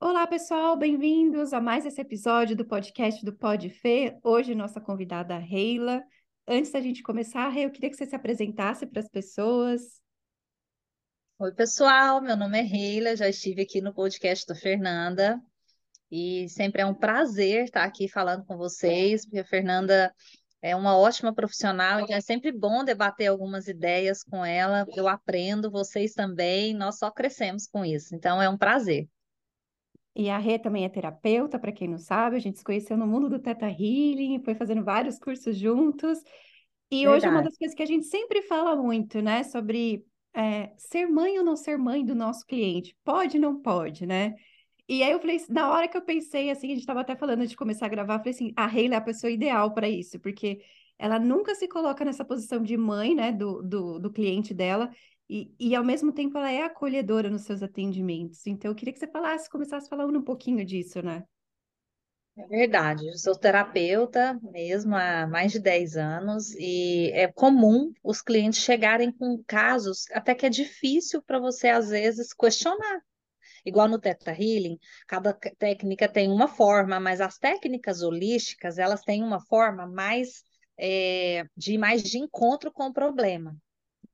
Olá, pessoal, bem-vindos a mais esse episódio do podcast do Pod Fê. Hoje, nossa convidada Reila. Antes da gente começar, Reila, eu queria que você se apresentasse para as pessoas. Oi, pessoal, meu nome é Reila, já estive aqui no podcast da Fernanda e sempre é um prazer estar aqui falando com vocês, porque a Fernanda é uma ótima profissional, então é sempre bom debater algumas ideias com ela. Eu aprendo, vocês também, nós só crescemos com isso, então é um prazer. E a Rê também é terapeuta, para quem não sabe, a gente se conheceu no mundo do Teta Healing, foi fazendo vários cursos juntos. E Verdade. hoje é uma das coisas que a gente sempre fala muito, né? Sobre é, ser mãe ou não ser mãe do nosso cliente. Pode, não pode, né? E aí eu falei, na hora que eu pensei, assim, a gente estava até falando de começar a gravar, eu falei assim, a Reila é a pessoa ideal para isso, porque ela nunca se coloca nessa posição de mãe, né, do, do, do cliente dela, e, e ao mesmo tempo ela é acolhedora nos seus atendimentos. Então eu queria que você falasse, começasse falando um pouquinho disso, né? É verdade, eu sou terapeuta mesmo há mais de 10 anos e é comum os clientes chegarem com casos até que é difícil para você, às vezes, questionar. Igual no Theta Healing, cada técnica tem uma forma, mas as técnicas holísticas, elas têm uma forma mais é, de mais de encontro com o problema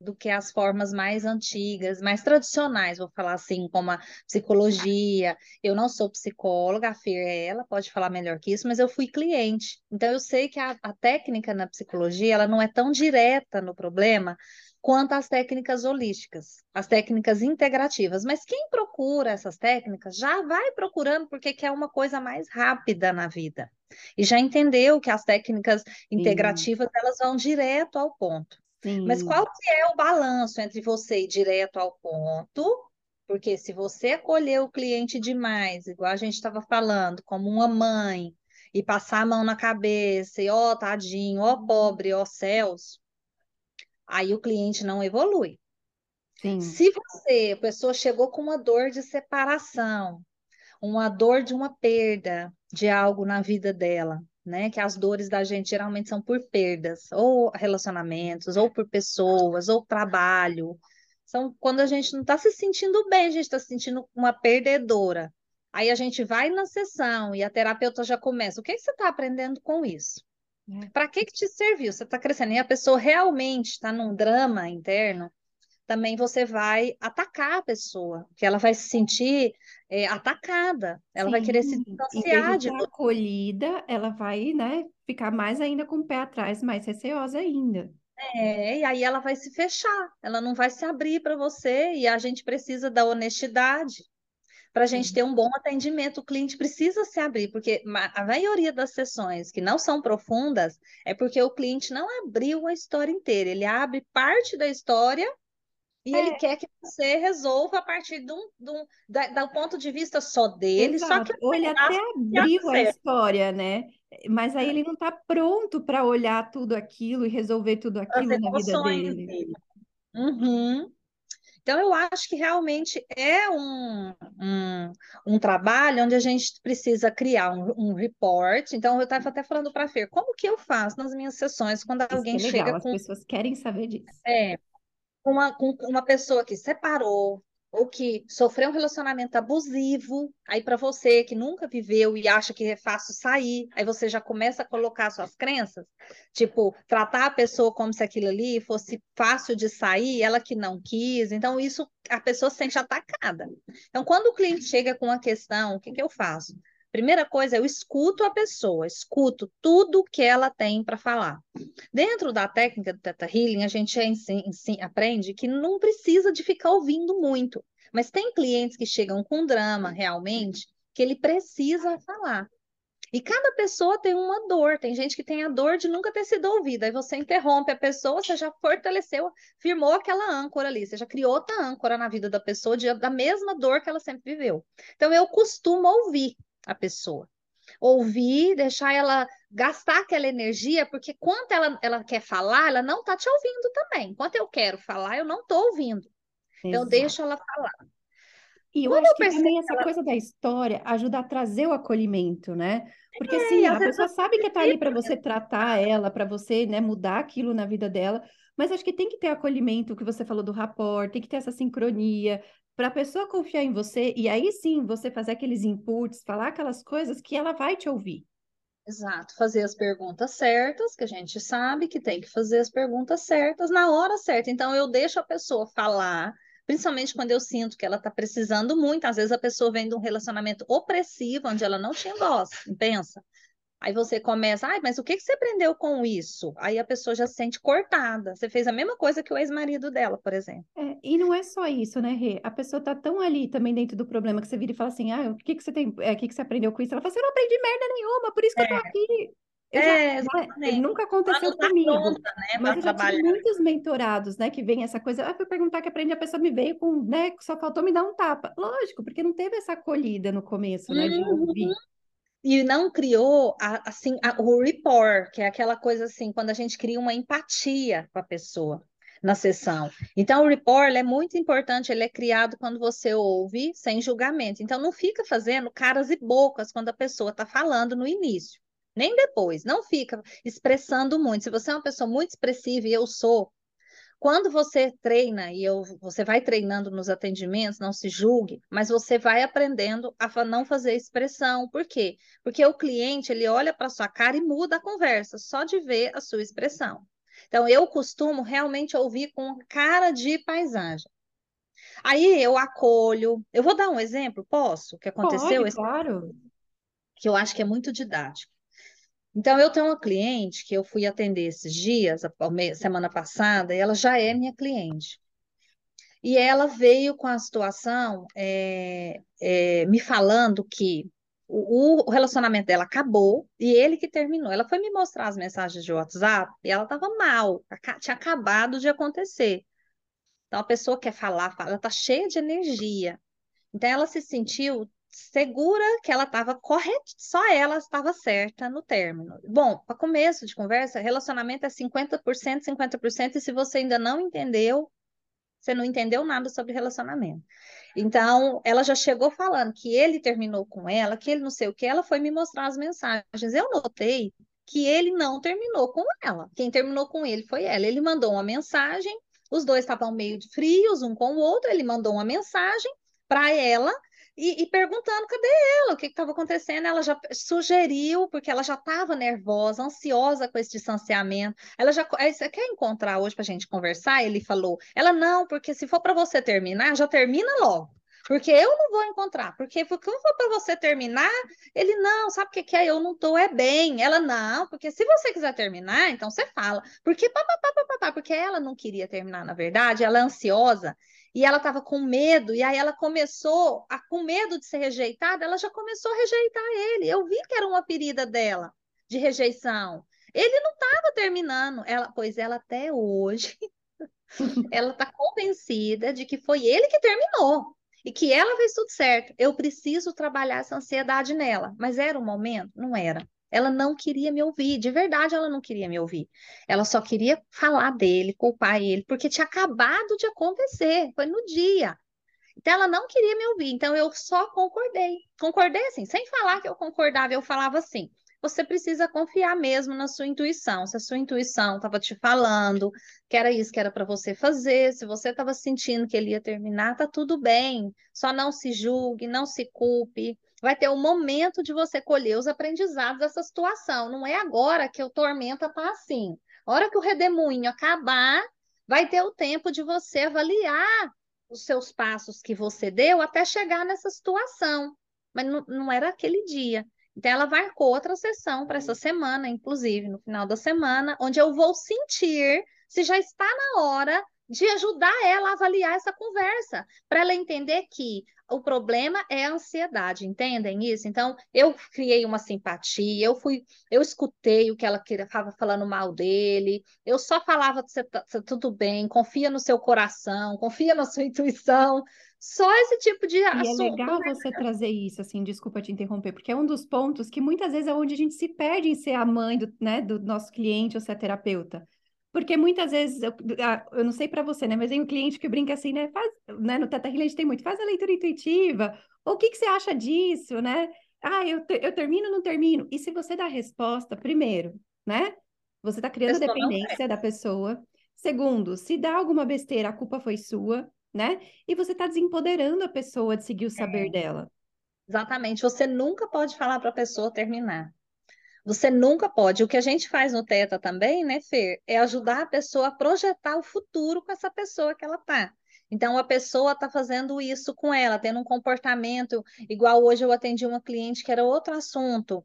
do que as formas mais antigas, mais tradicionais, vou falar assim, como a psicologia. Eu não sou psicóloga, a Fer é ela, pode falar melhor que isso, mas eu fui cliente. Então eu sei que a, a técnica na psicologia, ela não é tão direta no problema quanto as técnicas holísticas, as técnicas integrativas. Mas quem procura essas técnicas já vai procurando porque quer uma coisa mais rápida na vida. E já entendeu que as técnicas integrativas, Sim. elas vão direto ao ponto. Sim. Mas qual que é o balanço entre você ir direto ao ponto? Porque se você acolher o cliente demais, igual a gente estava falando, como uma mãe, e passar a mão na cabeça, e ó, oh, tadinho, ó, oh, pobre, ó, oh, céus, aí o cliente não evolui. Sim. Se você, a pessoa chegou com uma dor de separação, uma dor de uma perda de algo na vida dela, né? Que as dores da gente geralmente são por perdas, ou relacionamentos, ou por pessoas, ou trabalho. São quando a gente não está se sentindo bem, a gente está se sentindo uma perdedora. Aí a gente vai na sessão e a terapeuta já começa. O que, que você está aprendendo com isso? É. Para que, que te serviu? Você está crescendo e a pessoa realmente está num drama interno também você vai atacar a pessoa, que ela vai se sentir é, atacada, ela Sim. vai querer se distanciar de você. acolhida, ela vai, né, ficar mais ainda com o pé atrás, mais receosa ainda. É, e aí ela vai se fechar, ela não vai se abrir para você, e a gente precisa da honestidade para a gente ter um bom atendimento. O cliente precisa se abrir, porque a maioria das sessões que não são profundas é porque o cliente não abriu a história inteira, ele abre parte da história e é. ele quer que você resolva a partir de um, de um da, do ponto de vista só dele. Exato. Só que Ou ele até abriu a história, né? Mas aí ele não está pronto para olhar tudo aquilo e resolver tudo aquilo na vida dele. dele. Uhum. Então, eu acho que realmente é um, um, um, trabalho onde a gente precisa criar um, um report. Então, eu estava até falando para a Fer, como que eu faço nas minhas sessões quando Isso alguém é legal, chega com... As pessoas querem saber disso. É, uma, com uma pessoa que separou ou que sofreu um relacionamento abusivo, aí para você que nunca viveu e acha que é fácil sair, aí você já começa a colocar suas crenças, tipo, tratar a pessoa como se aquilo ali fosse fácil de sair, ela que não quis, então isso a pessoa se sente atacada. Então, quando o cliente chega com uma questão, o que, que eu faço? Primeira coisa, eu escuto a pessoa, escuto tudo que ela tem para falar. Dentro da técnica do Teta Healing, a gente aprende que não precisa de ficar ouvindo muito, mas tem clientes que chegam com drama realmente que ele precisa falar. E cada pessoa tem uma dor. Tem gente que tem a dor de nunca ter sido ouvida. Aí você interrompe a pessoa, você já fortaleceu, firmou aquela âncora ali, você já criou outra âncora na vida da pessoa de, da mesma dor que ela sempre viveu. Então eu costumo ouvir a pessoa. Ouvir, deixar ela gastar aquela energia, porque quando ela, ela quer falar, ela não está te ouvindo também. Enquanto eu quero falar, eu não estou ouvindo. Então, deixa ela falar. E eu Quando acho que também essa ela... coisa da história ajuda a trazer o acolhimento, né? Porque é, assim, a pessoa sabe que está ali para você tratar ela, para você né, mudar aquilo na vida dela, mas acho que tem que ter acolhimento, o que você falou do rapport, tem que ter essa sincronia, para a pessoa confiar em você e aí sim você fazer aqueles inputs, falar aquelas coisas que ela vai te ouvir. Exato, fazer as perguntas certas, que a gente sabe que tem que fazer as perguntas certas na hora certa. Então, eu deixo a pessoa falar, principalmente quando eu sinto que ela está precisando muito. Às vezes, a pessoa vem de um relacionamento opressivo, onde ela não tinha voz, pensa. Aí você começa, ai, mas o que, que você aprendeu com isso? Aí a pessoa já se sente cortada. Você fez a mesma coisa que o ex-marido dela, por exemplo. É, e não é só isso, né, Rê? A pessoa tá tão ali também dentro do problema que você vira e fala assim, ah, o que, que você tem, é, o que, que você aprendeu com isso? Ela fala assim, eu não aprendi merda nenhuma, por isso que é. eu tô é. aqui. Eu é, já, né, nunca aconteceu tá comigo. Pronta, né, mas eu já tive muitos mentorados, né, que vem essa coisa, ah, fui perguntar que aprende, a pessoa me veio com, né, só faltou me dar um tapa. Lógico, porque não teve essa acolhida no começo, né, de uhum. E não criou a, assim a, o rapport, que é aquela coisa assim, quando a gente cria uma empatia com a pessoa na sessão. Então, o rapport é muito importante, ele é criado quando você ouve sem julgamento. Então, não fica fazendo caras e bocas quando a pessoa está falando no início, nem depois. Não fica expressando muito. Se você é uma pessoa muito expressiva, e eu sou, quando você treina, e eu, você vai treinando nos atendimentos, não se julgue, mas você vai aprendendo a não fazer expressão. Por quê? Porque o cliente, ele olha para sua cara e muda a conversa, só de ver a sua expressão. Então, eu costumo realmente ouvir com cara de paisagem. Aí eu acolho. Eu vou dar um exemplo, posso? Que aconteceu? Pode, claro. Que eu acho que é muito didático. Então, eu tenho uma cliente que eu fui atender esses dias, semana passada, e ela já é minha cliente. E ela veio com a situação é, é, me falando que o, o, relacionamento dela acabou e ele que terminou. Ela foi me mostrar as mensagens de WhatsApp e ela estava mal, tinha acabado de acontecer. Então, a pessoa quer falar, fala, ela está cheia de energia. Então, ela se sentiu segura que ela estava correta, só ela estava certa no término. Bom, para começo de conversa, relacionamento é 50%, 50%, e se você ainda não entendeu, você não entendeu nada sobre relacionamento. Então, ela já chegou falando que ele terminou com ela, que ele não sei o que, ela foi me mostrar as mensagens. Eu notei que ele não terminou com ela. Quem terminou com ele foi ela. Ele mandou uma mensagem, os dois estavam meio frios um com o outro, ele mandou uma mensagem para ela e, e, perguntando cadê ela, o que estava acontecendo. Ela já sugeriu, porque ela já estava nervosa, ansiosa com esse distanciamento. Ela já você quer encontrar hoje para a gente conversar? Ele falou. Ela não, porque se for para você terminar, já termina logo. Porque eu não vou encontrar. Porque se for para você terminar, ele não, sabe o que, que é? Eu não tô, é bem. Ela não, porque se você quiser terminar, então você fala. Porque papapá, papapá, porque ela não queria terminar, na verdade, ela é ansiosa e ela estava com medo, e aí ela começou, a, com medo de ser rejeitada, ela já começou a rejeitar ele. Eu vi que era uma ferida dela, de rejeição. Ele não estava terminando, ela, pois ela até hoje, ela está convencida de que foi ele que terminou e que ela fez tudo certo. Eu preciso trabalhar essa ansiedade nela, mas era o momento? Não era. Ela não queria me ouvir, de verdade ela não queria me ouvir. Ela só queria falar dele, culpar ele, porque tinha acabado de acontecer, foi no dia. Então ela não queria me ouvir, então eu só concordei. Concordei assim, sem falar que eu concordava, eu falava assim: você precisa confiar mesmo na sua intuição. Se a sua intuição estava te falando que era isso que era para você fazer, se você estava sentindo que ele ia terminar, tá tudo bem. Só não se julgue, não se culpe vai ter um momento de você colher os aprendizados dessa situação. Não é agora que o tormenta está assim. A hora que o redemoinho acabar, vai ter o tempo de você avaliar os seus passos que você deu até chegar nessa situação. Mas não, não era aquele dia. Então, ela marcou outra sessão para essa semana, inclusive, no final da semana, onde eu vou sentir se já está na hora de ajudar ela a avaliar essa conversa, para ela entender que o problema é a ansiedade, entendem isso? Então, eu criei uma simpatia, eu fui, eu escutei o que ela estava falando mal dele, eu só falava você tá, tá tudo bem, confia no seu coração, confia na sua intuição. Só esse tipo de E é legal você trazer isso, assim, desculpa te interromper, porque é um dos pontos que muitas vezes é onde a gente se perde em ser a mãe do, né, do nosso cliente ou ser terapeuta. Porque muitas vezes, eu, ah, eu não sei para você, né? Mas tem um cliente que brinca assim, né? Faz, né? No Teta Healing a gente tem muito, faz a leitura intuitiva. Ou o que, que você acha disso, né? Ah, eu, eu termino ou não termino? E se você dá a resposta, primeiro, né? Você está criando dependência da pessoa. Segundo, se dá alguma besteira, a culpa foi sua. né? E você está desempoderando a pessoa de seguir o saber é. dela. Exatamente. Você nunca pode falar para a pessoa terminar. Você nunca pode. O que a gente faz no Teta também, né, Fer, é ajudar a pessoa a projetar o futuro com essa pessoa que ela tá. Então, a pessoa está fazendo isso com ela, tendo um comportamento, igual hoje eu atendi uma cliente que era outro assunto.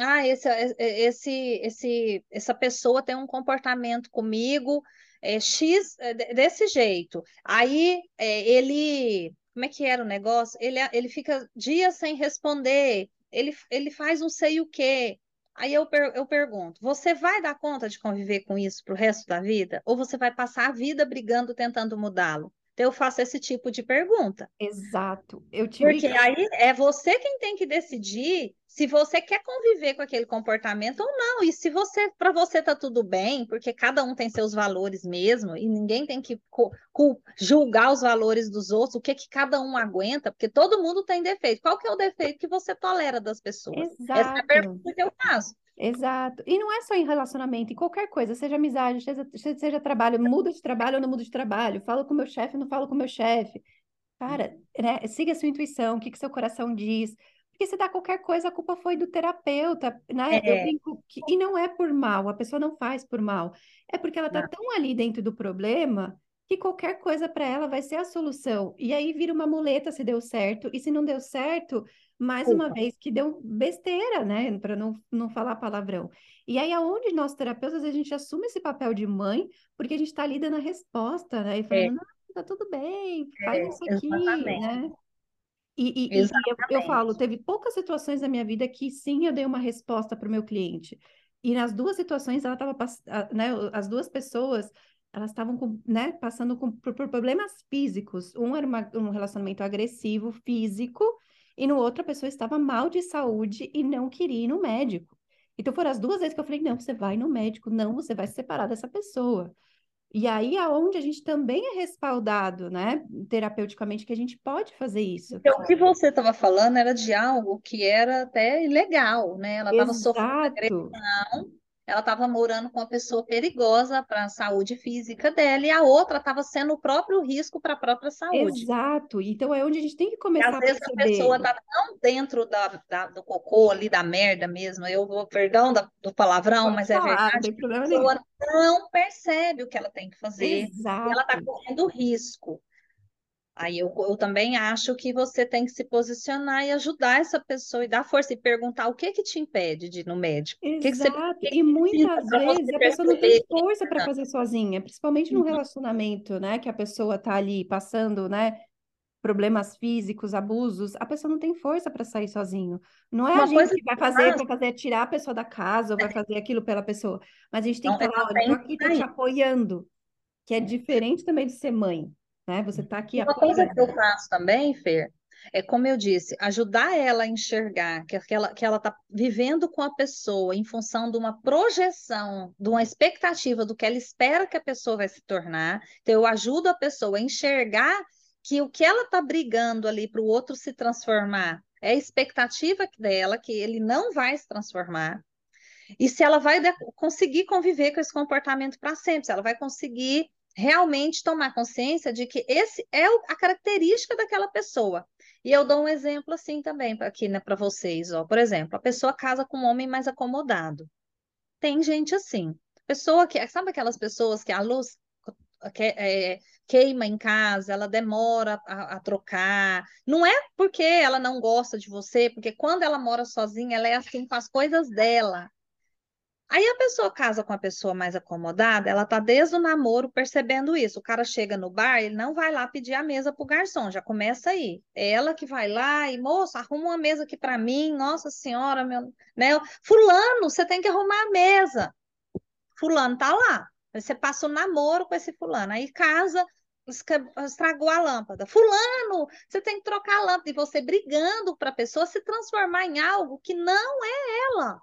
Ah, esse, esse, esse, essa pessoa tem um comportamento comigo é, X é, desse jeito. Aí é, ele, como é que era o negócio? Ele, ele fica dias sem responder, ele, ele faz um sei o quê. Aí eu, per, eu pergunto: você vai dar conta de conviver com isso para o resto da vida? Ou você vai passar a vida brigando, tentando mudá-lo? Então, eu faço esse tipo de pergunta. Exato. Eu tive... Porque aí é você quem tem que decidir se você quer conviver com aquele comportamento ou não. E se você, para você tá tudo bem, porque cada um tem seus valores mesmo, e ninguém tem que julgar os valores dos outros, o que que cada um aguenta, porque todo mundo tem defeito. Qual que é o defeito que você tolera das pessoas? Exato. Essa é a pergunta que eu faço. Exato. E não é só em relacionamento, em qualquer coisa, seja amizade, seja, seja trabalho, muda de trabalho ou não muda de trabalho, falo com meu chefe, não falo com meu chefe. Cara, né, siga a sua intuição, o que, que seu coração diz. Porque se dá qualquer coisa, a culpa foi do terapeuta, né? É. Eu brinco que... E não é por mal, a pessoa não faz por mal. É porque ela tá tão ali dentro do problema que qualquer coisa para ela vai ser a solução. E aí vira uma muleta se deu certo, e se não deu certo, mais uma vez que deu besteira, né? Para não, não falar palavrão. E aí, aonde nós terapeutas, a gente assume esse papel de mãe, porque a gente está ali dando a resposta, né? E falando, é. não, tá tudo bem, faz é, isso aqui, exatamente. né? E, e, e eu, eu, falo, teve poucas situações na minha vida que sim, eu dei uma resposta para o meu cliente. E nas duas situações, ela estava, né, as duas pessoas, elas estavam né, passando com, por, por, problemas físicos. Um era uma, um relacionamento agressivo, físico, e no outro a pessoa estava mal de saúde e não queria ir no médico. Então foram as duas vezes que eu falei: não, você vai no médico, não, você vai se separar dessa pessoa. E aí aonde a gente também é respaldado, né, terapeuticamente, que a gente pode fazer isso. Então, o que você estava falando era de algo que era até ilegal, né? Ela estava sofrendo ela estava morando com uma pessoa perigosa para a saúde física dela e a outra estava sendo o próprio risco para a própria saúde. Exato. Então é onde a gente tem que começar e, às a vezes perceber. a pessoa está tão dentro da, da, do cocô ali, da merda mesmo, eu vou, perdão da, do palavrão, Pode mas é falar, é verdade. a pessoa nenhum. não percebe o que ela tem que fazer. Exato. E ela está correndo risco. Aí eu, eu também acho que você tem que se posicionar e ajudar essa pessoa e dar força e perguntar o que que te impede de ir no médico. Exato. Que que você, e muitas vezes a pessoa não tem força para fazer sozinha, principalmente no uhum. relacionamento, né? Que a pessoa tá ali passando, né? Problemas físicos, abusos, a pessoa não tem força para sair sozinho. Não é Uma a gente que vai fazer para fazer tirar a pessoa da casa ou vai fazer aquilo pela pessoa, mas a gente tem não, que falar, olha, eu aqui tô te apoiando, que é diferente também de ser mãe né? Você está aqui Uma coisa que eu faço também, Fer, é como eu disse, ajudar ela a enxergar que ela que ela está vivendo com a pessoa em função de uma projeção, de uma expectativa do que ela espera que a pessoa vai se tornar. Então eu ajudo a pessoa a enxergar que o que ela está brigando ali para o outro se transformar é a expectativa dela que ele não vai se transformar. E se ela vai conseguir conviver com esse comportamento para sempre, se ela vai conseguir realmente tomar consciência de que esse é a característica daquela pessoa. E eu dou um exemplo assim também aqui né, para vocês. Ó. Por exemplo, a pessoa casa com um homem mais acomodado. Tem gente assim. Pessoa que. Sabe aquelas pessoas que a luz que, é, queima em casa, ela demora a, a, trocar. Não é porque ela não gosta de você, porque quando ela mora sozinha, ela é assim com as coisas dela. Aí a pessoa casa com a pessoa mais acomodada, ela tá desde o namoro percebendo isso. O cara chega no bar, ele não vai lá pedir a mesa pro garçom, já começa aí. É ela que vai lá e, moça, arruma uma mesa aqui para mim, nossa senhora, meu, né? Fulano, você tem que arrumar a mesa. Fulano tá lá. Você passa o namoro com esse fulano, aí casa, estragou a lâmpada. Fulano, você tem que trocar a lâmpada e você brigando para a pessoa se transformar em algo que não é ela.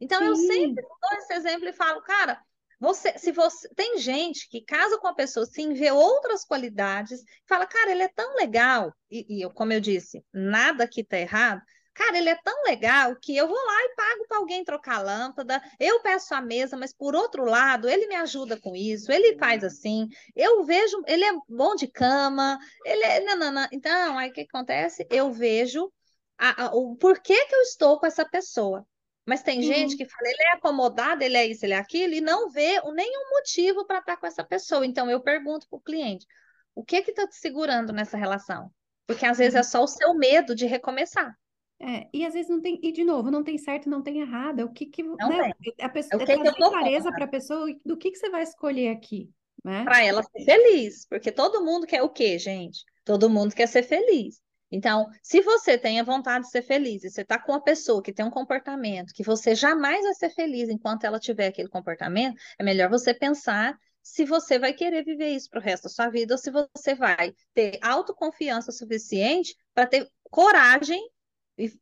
Então, Sim. eu sempre dou esse exemplo e falo, cara, você, se você tem gente que casa com a pessoa assim, vê outras qualidades, fala, cara, ele é tão legal, e, e eu, como eu disse, nada aqui tá errado. Cara, ele é tão legal que eu vou lá e pago para alguém trocar a lâmpada, eu peço a mesa, mas por outro lado, ele me ajuda com isso, ele faz assim, eu vejo, ele é bom de cama, ele é. Nanana. Então, aí o que acontece? Eu vejo a, a, o porquê que eu estou com essa pessoa. Mas tem gente que fala, ele é acomodado, ele é isso, ele é aquilo, e não vê nenhum motivo para estar com essa pessoa. Então, eu pergunto para o cliente: o que que está te segurando nessa relação? Porque às vezes é só o seu medo de recomeçar. É, e às vezes não tem, e de novo, não tem certo, não tem errado. É o que que, Não né, tem. a É pessoa, é tô clareza para a pessoa do que que você vai escolher aqui, né? Para ela ser feliz. Porque todo mundo quer o quê, gente? Todo mundo quer ser feliz. Então, se você tem a vontade de ser feliz e você está com uma pessoa que tem um comportamento que você jamais vai ser feliz enquanto ela tiver aquele comportamento, é melhor você pensar se você vai querer viver isso para o resto da sua vida ou se você vai ter autoconfiança suficiente para ter coragem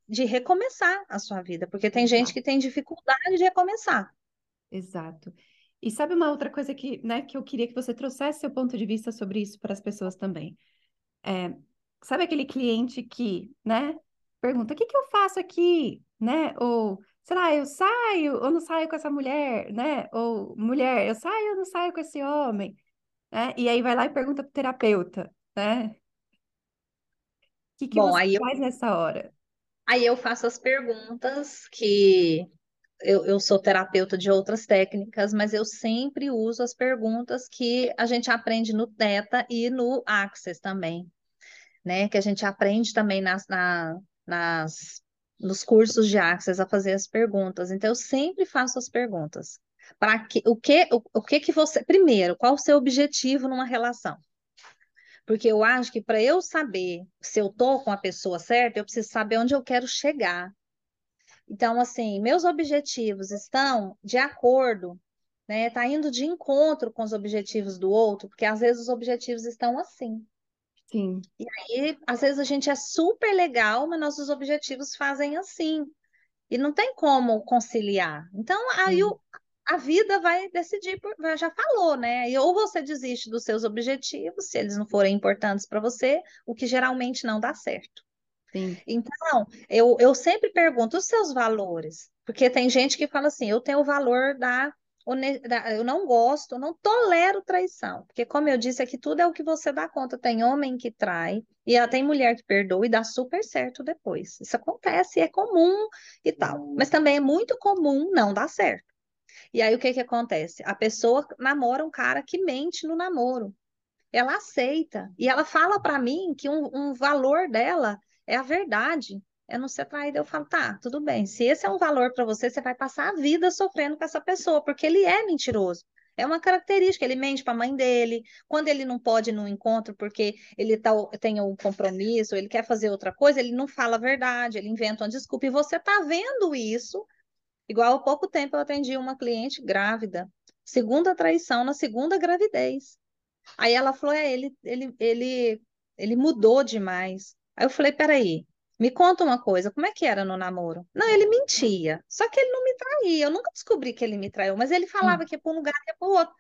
de recomeçar a sua vida, porque tem gente que tem dificuldade de recomeçar. exato. E sabe uma outra coisa que, né, que eu queria que você trouxesse seu ponto de vista sobre isso para as pessoas também? É, sabe aquele cliente que, né, pergunta, o que que eu faço aqui, né? Ou, sei lá, eu saio ou não saio com essa mulher, né? Ou, mulher, eu saio ou não saio com esse homem, né? E aí vai lá e pergunta pro terapeuta, né? O que que Bom, você aí eu, faz nessa hora? aí eu faço as perguntas que eu, eu sou terapeuta de outras técnicas, mas eu sempre uso as perguntas que a gente aprende no Theta e no Access também, né? Que a gente aprende também nas, na- nas, nos cursos de Access a fazer as perguntas. Então, eu sempre faço as perguntas. Para que, o que, o, que que você. Primeiro, qual o seu objetivo numa relação? Porque eu acho que para eu saber se eu tô com a pessoa certa, eu preciso saber onde eu quero chegar. Então, assim, meus objetivos estão de acordo, né? Tá indo de encontro com os objetivos do outro, porque às vezes os objetivos estão assim. Sim, E às vezes a gente é super legal, mas nossos objetivos fazem assim. E não tem como conciliar. Então, aí o- a vida vai decidir, por, já falou, né? E ou você desiste dos seus objetivos, se eles não forem importantes para você, o que geralmente não dá certo. sim, Então, eu, eu sempre pergunto os seus valores, porque tem gente que fala assim, eu tenho o valor da- eu não gosto, não tolero traição, porque como eu disse aqui, tudo é o que você dá conta. Tem homem que trai e ela tem mulher que perdoa e dá super certo depois. Isso acontece, é comum e tal, mas também é muito comum não dar certo. E aí o que que acontece? A pessoa namora um cara que mente no namoro ela aceita. E ela fala para mim que um, um valor dela é a verdade, é não ser traída. Eu falo, tá, tudo bem. Se esse é um valor para você, você vai passar a vida sofrendo com essa pessoa, porque ele é mentiroso. É uma característica, ele mente para a mãe dele, quando ele não pode ir no encontro porque ele tá, tem um compromisso, ele quer fazer outra coisa, ele não fala a verdade, ele inventa uma desculpa. E você tá vendo isso, igual há pouco tempo eu atendi uma cliente grávida, segunda traição na segunda gravidez. Aí ela falou, é, ele, ele, ele, ele mudou demais. Aí eu falei, peraí, me conta uma coisa, como é que era no namoro? Não, ele mentia, só que ele não me traía, eu nunca descobri que ele me traiu, mas ele falava sim. que ia para um lugar e ia para o outro.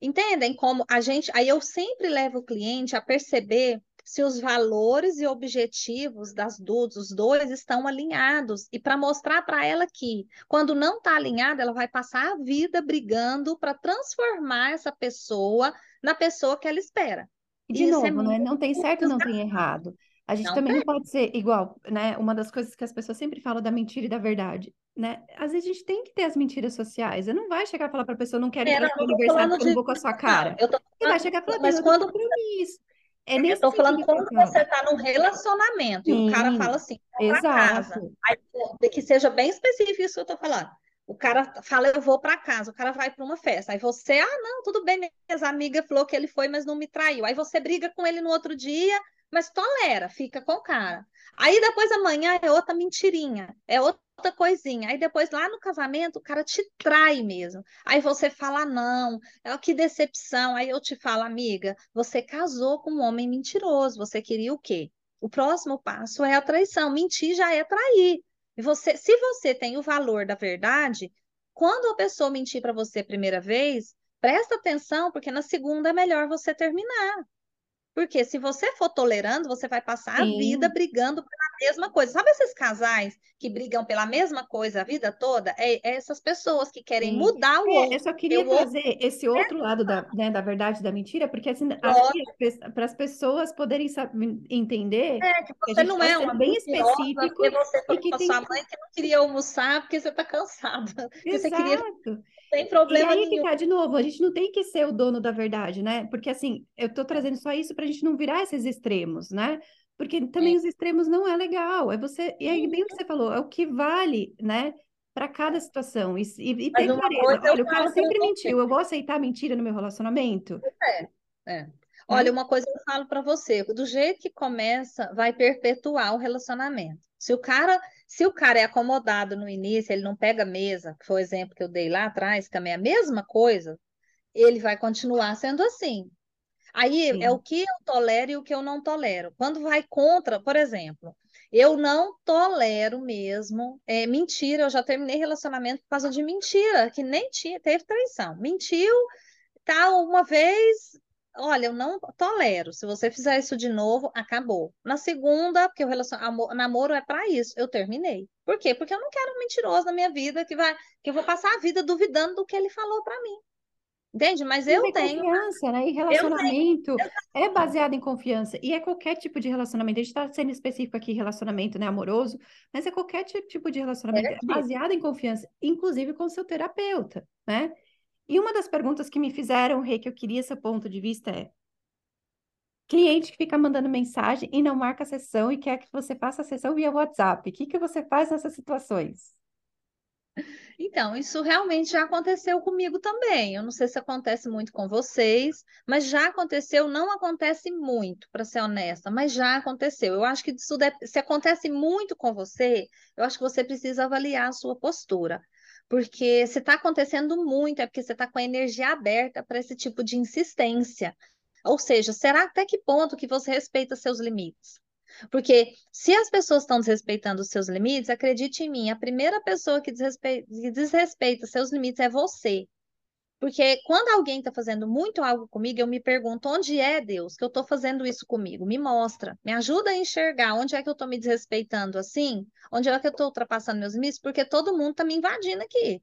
Entendem como a gente, aí eu sempre levo o cliente a perceber se os valores e objetivos das duas, dos dois estão alinhados e para mostrar para ela que quando não está alinhada, ela vai passar a vida brigando para transformar essa pessoa na pessoa que ela espera. E de isso é novo, né? muito Não tem certo não tem errado. A gente Não também não tem. pode ser igual, né? Uma das coisas que as pessoas sempre falam da mentira e da verdade, né? Às vezes a gente tem que ter as mentiras sociais. Você não vai chegar e falar para a pessoa, não quero ir para não, não estou aniversário porque eu não de vou com a sua não, cara. eu tô Você vai chegar e falar, mas quando compromisso. É Eu tô falando eu quando você está num relacionamento e o cara fala Sim, assim, vou para casa. Aí que seja bem específico isso que eu tô falando. O cara fala, eu vou para casa, o cara vai para uma festa. Aí você, ah, não, tudo bem, minhas amigas falou que ele foi, mas não me traiu. Aí você briga com ele no outro dia, mas tolera, fica com o cara. Aí depois amanhã é outra mentirinha, é outra coisinha. Aí depois lá no casamento o cara te trai mesmo. Aí você fala, não, é que decepção. Aí eu te falo, amiga, você casou com um homem mentiroso. Você queria o quê? O próximo passo é a traição. Mentir já é trair. E você, se você tem o valor da verdade, quando a pessoa mentir para você a primeira vez, presta atenção, porque na segunda é melhor você terminar. Porque se você for tolerando, você vai passar a vida Sim, brigando pela mesma coisa. Sabe esses casais que brigam pela mesma coisa a vida toda? É, é essas pessoas que querem Sim. mudar o é, outro. Eu só queria trazer outro. esse outro lado da, né, da verdade e da mentira, porque assim, para as pessoas poderem saber, entender é, que você que não tá é uma bem específico porque você e que com tem... sua mãe que não queria almoçar porque você está cansada. Você queria tem problema e aí nenhum. Ficar, de novo, a gente não tem que ser o dono da verdade, né? Porque assim, eu estou trazendo só isso para a gente não virar esses extremos, né? Porque também é. os extremos não é legal. É você, e aí bem o que você falou, é o que vale, né? Para cada situação. E, e, e ter clareza. Olha, o cara sempre mentiu. Eu vou aceitar mentira no meu relacionamento? É, é. Olha, uma coisa eu falo para você, do jeito que começa, vai perpetuar o relacionamento. Se o cara, se o cara é acomodado no início, ele não pega mesa, que foi o exemplo que eu dei lá atrás, que também é a mesma coisa, ele vai continuar sendo assim. Aí Sim. é o que eu tolero e o que eu não tolero. Quando vai contra, por exemplo, eu não tolero mesmo é, mentira. Eu já terminei relacionamento por causa de mentira, que nem tinha, teve traição. Mentiu, tal, uma vez, olha, eu não tolero. Se você fizer isso de novo, acabou. Na segunda, porque o relacionamento, namoro é para isso, eu terminei. Por quê? Porque eu não quero um mentiroso na minha vida que vai, que eu vou passar a vida duvidando do que ele falou para mim. Entende? Mas eu é tenho. Confiança, né? E relacionamento é baseado em confiança. E é qualquer tipo de relacionamento. A gente está sendo específico aqui, relacionamento né, amoroso, mas é qualquer tipo de relacionamento é, é baseado em confiança, inclusive com o seu terapeuta, né? E uma das perguntas que me fizeram, Rei, que eu queria seu ponto de vista é: cliente que fica mandando mensagem e não marca a sessão e quer que você faça a sessão via WhatsApp. O que, que você faz nessas situações? Então, isso realmente já aconteceu comigo também. Eu não sei se acontece muito com vocês, mas já aconteceu, não acontece muito, para ser honesta, mas já aconteceu. Eu acho que isso deve, se acontece muito com você, eu acho que você precisa avaliar a sua postura. Porque se está acontecendo muito, é porque você está com a energia aberta para esse tipo de insistência. Ou seja, será até que ponto que você respeita seus limites? Porque se as pessoas estão desrespeitando os seus limites, acredite em mim, a primeira pessoa que desrespeita, que desrespeita seus limites é você. Porque quando alguém está fazendo muito algo comigo, eu me pergunto onde é Deus que eu estou fazendo isso comigo? Me mostra, me ajuda a enxergar onde é que eu estou me desrespeitando assim, onde é que eu estou ultrapassando meus limites, porque todo mundo está me invadindo aqui.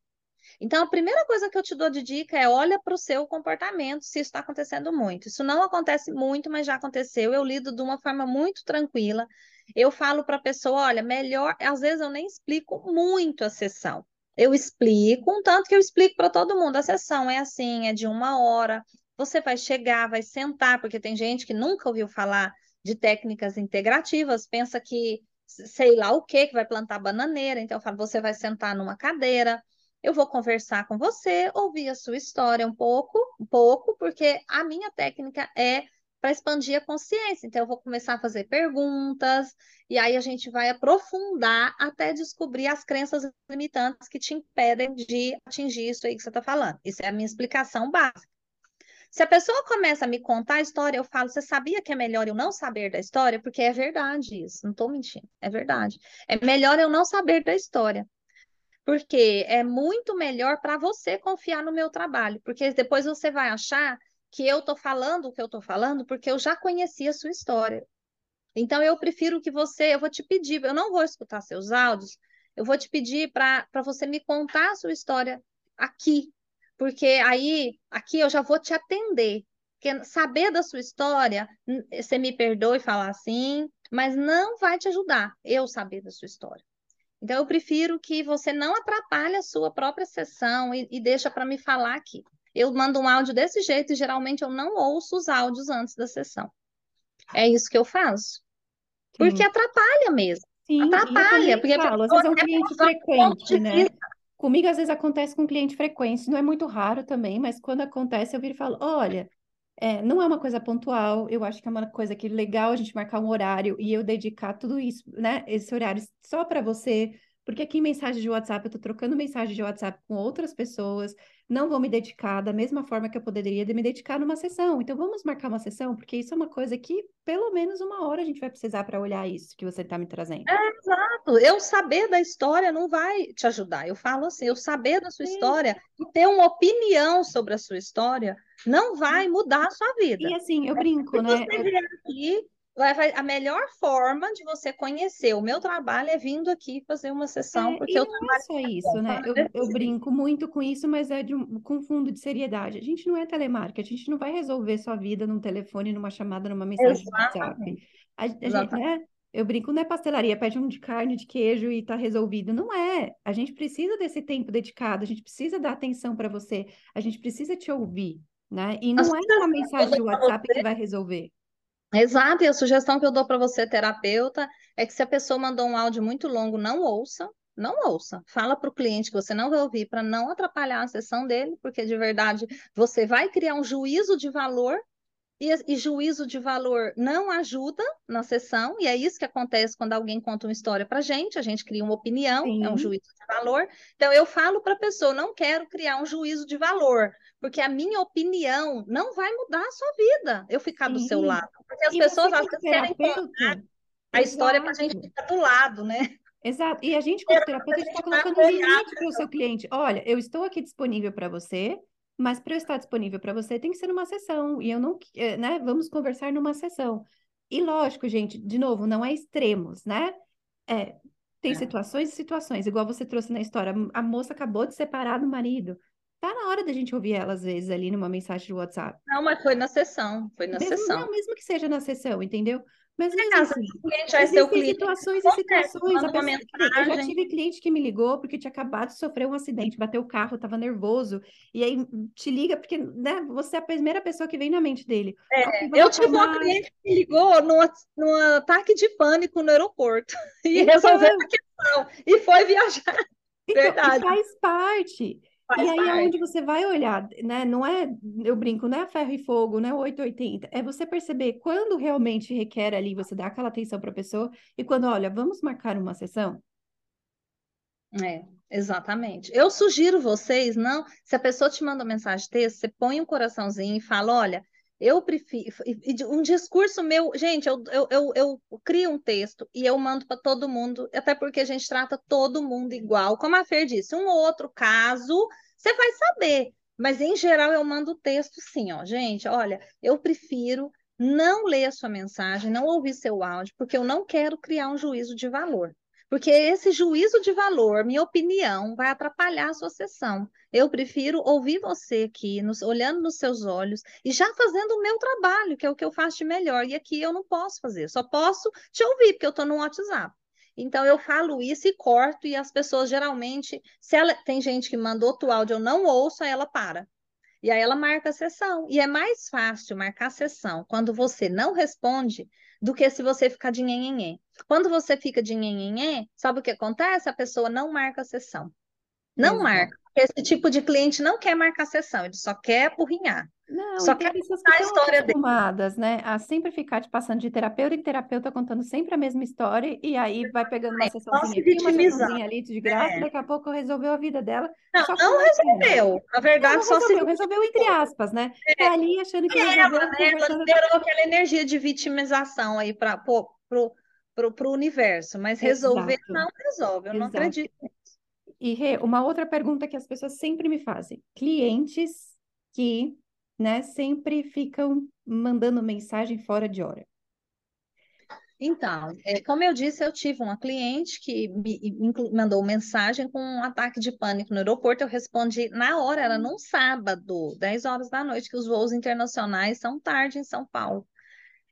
Então, a primeira coisa que eu te dou de dica é olha para o seu comportamento, se isso está acontecendo muito. Isso não acontece muito, mas já aconteceu. Eu lido de uma forma muito tranquila. Eu falo para a pessoa, olha, melhor, às vezes eu nem explico muito a sessão. Eu explico, um tanto que eu explico para todo mundo. A sessão é assim, é de uma hora. Você vai chegar, vai sentar, porque tem gente que nunca ouviu falar de técnicas integrativas, pensa que sei lá o que, que vai plantar bananeira. Então, eu falo, você vai sentar numa cadeira, eu vou conversar com você, ouvir a sua história um pouco, um pouco, porque a minha técnica é para expandir a consciência. Então, eu vou começar a fazer perguntas, e aí a gente vai aprofundar até descobrir as crenças limitantes que te impedem de atingir isso aí que você está falando. Isso é a minha explicação básica. Se a pessoa começa a me contar a história, eu falo: você sabia que é melhor eu não saber da história? Porque é verdade isso, não estou mentindo, é verdade. É melhor eu não saber da história porque é muito melhor para você confiar no meu trabalho, porque depois você vai achar que eu estou falando o que eu estou falando porque eu já conheci a sua história. Então, eu prefiro que você, eu vou te pedir, eu não vou escutar seus áudios, eu vou te pedir para você me contar a sua história aqui, porque aí, aqui eu já vou te atender. Porque saber da sua história, você me perdoe falar assim, mas não vai te ajudar eu saber da sua história. Então, eu prefiro que você não atrapalhe a sua própria sessão e, e deixa para me falar aqui. Eu mando um áudio desse jeito e geralmente eu não ouço os áudios antes da sessão. É isso que eu faço. Porque Sim. atrapalha mesmo. Sim, atrapalha. Porque falo, às vezes é um cliente frequente, né? Comigo, às vezes, acontece com cliente frequente. Não é muito raro também, mas quando acontece, eu viro e falo: olha, é, não é uma coisa pontual, eu acho que é uma coisa que é legal a gente marcar um horário e eu dedicar tudo isso, né? Esse horário só para você, porque aqui em mensagem de WhatsApp eu tô trocando mensagem de WhatsApp com outras pessoas, não vou me dedicar da mesma forma que eu poderia de me dedicar numa sessão. Então vamos marcar uma sessão, porque isso é uma coisa que pelo menos uma hora a gente vai precisar para olhar isso que você está me trazendo. É, exato. Eu saber da história não vai te ajudar. Eu falo assim, eu saber da sua Sim. história e ter uma opinião sobre a sua história não vai mudar a sua vida. E assim, eu brinco, né? Você vier aqui, a melhor forma de você conhecer o meu trabalho é vindo aqui fazer uma sessão, É, porque eu não é só isso, né? Eu, eu brinco muito com isso, mas é de um, com fundo de seriedade. A gente não é telemarketing, a gente não vai resolver sua vida num telefone, numa chamada, numa mensagem de WhatsApp. Exatamente. A, a gente, né? Eu brinco, não é pastelaria, pede um de carne, de queijo e tá resolvido. Não é. A gente precisa desse tempo dedicado, a gente precisa dar atenção para você, a gente precisa te ouvir, né? E não é uma mensagem de WhatsApp que vai resolver. Exato, e a sugestão que eu dou para você, terapeuta, é que se a pessoa mandou um áudio muito longo, não ouça, não ouça. Fala para o cliente que você não vai ouvir para não atrapalhar a sessão dele, porque de verdade você vai criar um juízo de valor e, e juízo de valor não ajuda na sessão, e é isso que acontece quando alguém conta uma história para gente, a gente cria uma opinião, é um Sim, juízo de valor. Então eu falo para a pessoa, não quero criar um juízo de valor, porque a minha opinião não vai mudar a sua vida, eu ficar do seu sim. lado. Porque as E pessoas às vezes querem contar a história para a gente ficar do lado, né? Exato. E a gente, como terapeuta, a gente está colocando limite para o seu cliente. Olha, eu estou aqui disponível para você, mas para eu estar disponível para você tem que ser numa sessão. E eu não, eh, né? Vamos conversar numa sessão. E lógico, gente, de novo, não é extremos, né? É, tem situações e situações, igual você trouxe na história. A moça acabou de separar do marido. Tá na hora da gente ouvir ela, às vezes, ali numa mensagem de WhatsApp. Não, mas foi na sessão, foi na Mesmo, sessão. não, mesmo que seja na sessão, entendeu? Mas mesmo Caso assim, o cliente já é seu cliente, situações e situações. A uma pessoa, eu já tive cliente que me ligou porque tinha acabado de sofrer um acidente, bateu o carro, estava nervoso, e aí te liga porque, né, você é a primeira pessoa que vem na mente dele. É, eu tive uma acalmar. cliente que me ligou num, num ataque de pânico no aeroporto e Então, resolveu a questão e foi viajar. então, Verdade, faz parte. Faz E aí é parte. onde você vai olhar, né? Não é, eu brinco, não é ferro e fogo, não é 880. É você perceber quando realmente requer ali, você dar aquela atenção para a pessoa, e quando, olha, vamos marcar uma sessão? É, exatamente. Eu sugiro vocês, não, se a pessoa te manda uma mensagem de texto, você põe um coraçãozinho e fala, olha, eu prefiro, um discurso meu, gente, eu, eu, eu, eu crio um texto e eu mando para todo mundo, até porque a gente trata todo mundo igual, como a Fer disse, um ou outro caso, você vai saber, mas em geral eu mando o texto sim, ó, gente, olha, eu prefiro não ler a sua mensagem, não ouvir seu áudio, porque eu não quero criar um juízo de valor. Porque esse juízo de valor, minha opinião, vai atrapalhar a sua sessão. Eu prefiro ouvir você aqui, nos- olhando nos seus olhos e já fazendo o meu trabalho, que é o que eu faço de melhor. E aqui eu não posso fazer, só posso te ouvir, porque eu estou no WhatsApp. Então eu falo isso e corto, e as pessoas geralmente, se ela tem gente que mandou outro áudio, eu não ouço, aí ela para. E aí ela marca a sessão. E é mais fácil marcar a sessão quando você não responde do que se você ficar de nhenhenhé. Quando você fica de nhenhenhé, sabe o que acontece? A pessoa não marca a sessão. Não Exato. marca. Esse tipo de cliente não quer marcar sessão, ele só quer apurrinhar. Não, Só quer pessoas que a história dele. acostumadas, né, a sempre ficar te passando de terapeuta em terapeuta, contando sempre a mesma história, e aí vai pegando uma se sessãozinha aqui, uma sessãozinha ali de graça, É. daqui a pouco resolveu a vida dela, Não, não resolveu. Na Não, verdade, não só se resolveu, resolveu entre aspas, né? Tá ali achando que resolveu, ela, né? Ela liberou aquela energia de vitimização aí para pro, pro, pro universo, mas resolver Exato, não resolve. Eu não exato. acredito. E Rê, uma outra pergunta que as pessoas sempre me fazem: clientes que, né, sempre ficam mandando mensagem fora de hora. Então, é, como eu disse, eu tive uma cliente que me mandou mensagem com um ataque de pânico no aeroporto. Eu respondi na hora, era num sábado, 10 horas da noite, que os voos internacionais são tarde em São Paulo.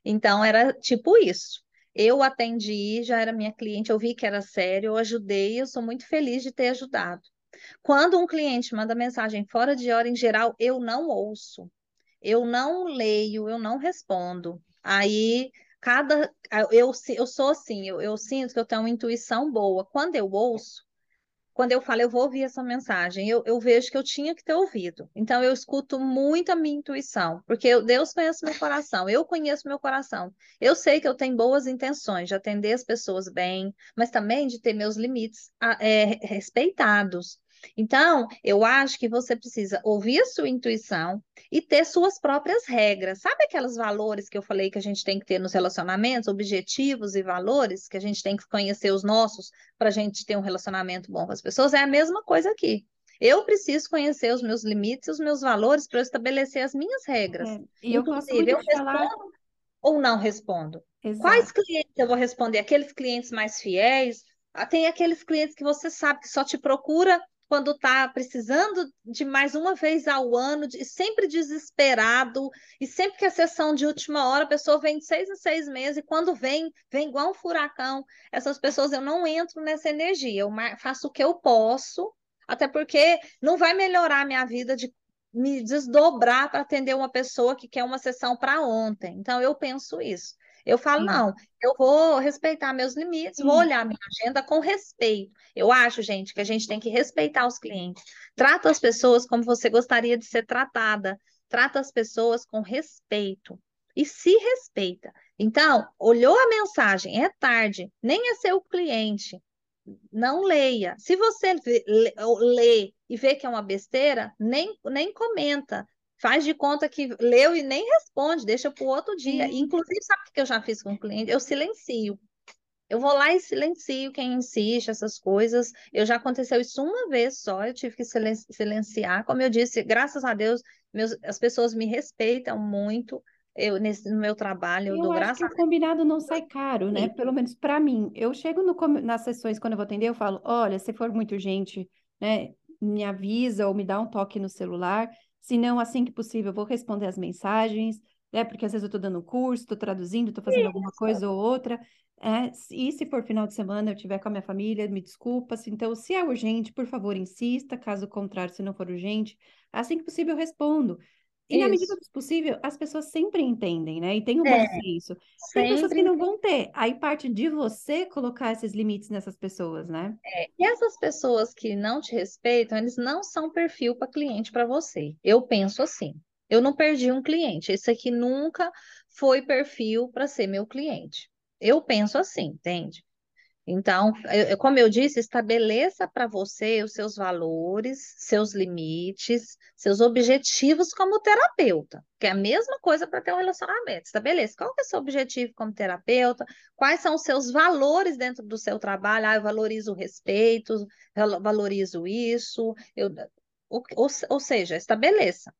Então, era tipo isso. Eu atendi, já era minha cliente, eu vi que era sério, eu ajudei, eu sou muito feliz de ter ajudado. Quando um cliente manda mensagem fora de hora, em geral, eu não ouço, eu não leio, eu não respondo. Aí, cada. Eu, eu sou assim, eu, eu sinto que eu tenho uma intuição boa. Quando eu ouço, quando eu falo, eu vou ouvir essa mensagem, eu, eu vejo que eu tinha que ter ouvido. Então, eu escuto muito a minha intuição, porque eu- Deus conhece meu coração, eu conheço meu coração. Eu sei que eu tenho boas intenções de atender as pessoas bem, mas também de ter meus limites ah, é, respeitados. Então, eu acho que você precisa ouvir a sua intuição e ter suas próprias regras. Sabe aqueles valores que eu falei que a gente tem que ter nos relacionamentos, objetivos e valores, que a gente tem que conhecer os nossos para a gente ter um relacionamento bom com as pessoas? É a mesma coisa aqui. Eu preciso conhecer os meus limites, os meus valores para eu estabelecer as minhas regras. É, e Inclusive, eu de falar. respondo ou não respondo? Exato. Quais clientes eu vou responder? Aqueles clientes mais fiéis? Ah, tem aqueles clientes que você sabe que só te procura quando está precisando de mais uma vez ao ano, de, sempre desesperado, e sempre que a sessão de última hora, a pessoa vem de seis em seis meses, e quando vem, vem igual um furacão. Essas pessoas eu não entro nessa energia, eu faço o que eu posso, até porque não vai melhorar a minha vida de me desdobrar para atender uma pessoa que quer uma sessão para ontem. Então, eu penso isso. Eu falo, Sim. não, eu vou respeitar meus limites, vou olhar minha agenda com respeito. Eu acho, gente, que a gente tem que respeitar os clientes. Trata as pessoas como você gostaria de ser tratada. Trata as pessoas com respeito. E se respeita. Então, olhou a mensagem, é tarde, nem é seu cliente. Não leia. Se você lê, lê e vê que é uma besteira, nem, nem comenta faz de conta que leu e nem responde, deixa para o outro dia. Uhum. Inclusive, sabe o que eu já fiz com o cliente? Eu silencio. Eu vou lá e silencio quem insiste, essas coisas. Eu já aconteceu isso uma vez só, eu tive que silenciar. Como eu disse, graças a Deus, meus, as pessoas me respeitam muito. Eu, nesse, no meu trabalho, eu, eu dou acho graças que o combinado não sai caro, né? Pelo menos para mim. Eu chego no, nas sessões, quando eu vou atender, eu falo: olha, se for muito urgente, né, me avisa ou me dá um toque no celular. Se não, assim que possível, eu vou responder as mensagens, né? Porque às vezes eu estou dando curso, estou traduzindo, estou fazendo Isso. alguma coisa ou outra. É, e se for final de semana eu estiver com a minha família, me desculpa. Então, se é urgente, por favor, insista. Caso contrário, se não for urgente, assim que possível, eu respondo. E isso. na medida do possível, as pessoas sempre entendem, né? E tem um é, bom senso. Tem pessoas que não vão ter. Aí parte de você colocar esses limites nessas pessoas, né? É. E essas pessoas que não te respeitam, eles não são perfil para cliente para você. Eu penso assim. Eu não perdi um cliente. Esse aqui nunca foi perfil para ser meu cliente. Eu penso assim, entende? Então, eu, como eu disse, estabeleça para você os seus valores, seus limites, seus objetivos como terapeuta, que é a mesma coisa para ter um relacionamento. Estabeleça qual é o seu objetivo como terapeuta, quais são os seus valores dentro do seu trabalho. Ah, eu valorizo o respeito, valorizo isso, eu, ou, ou, ou seja, estabeleça.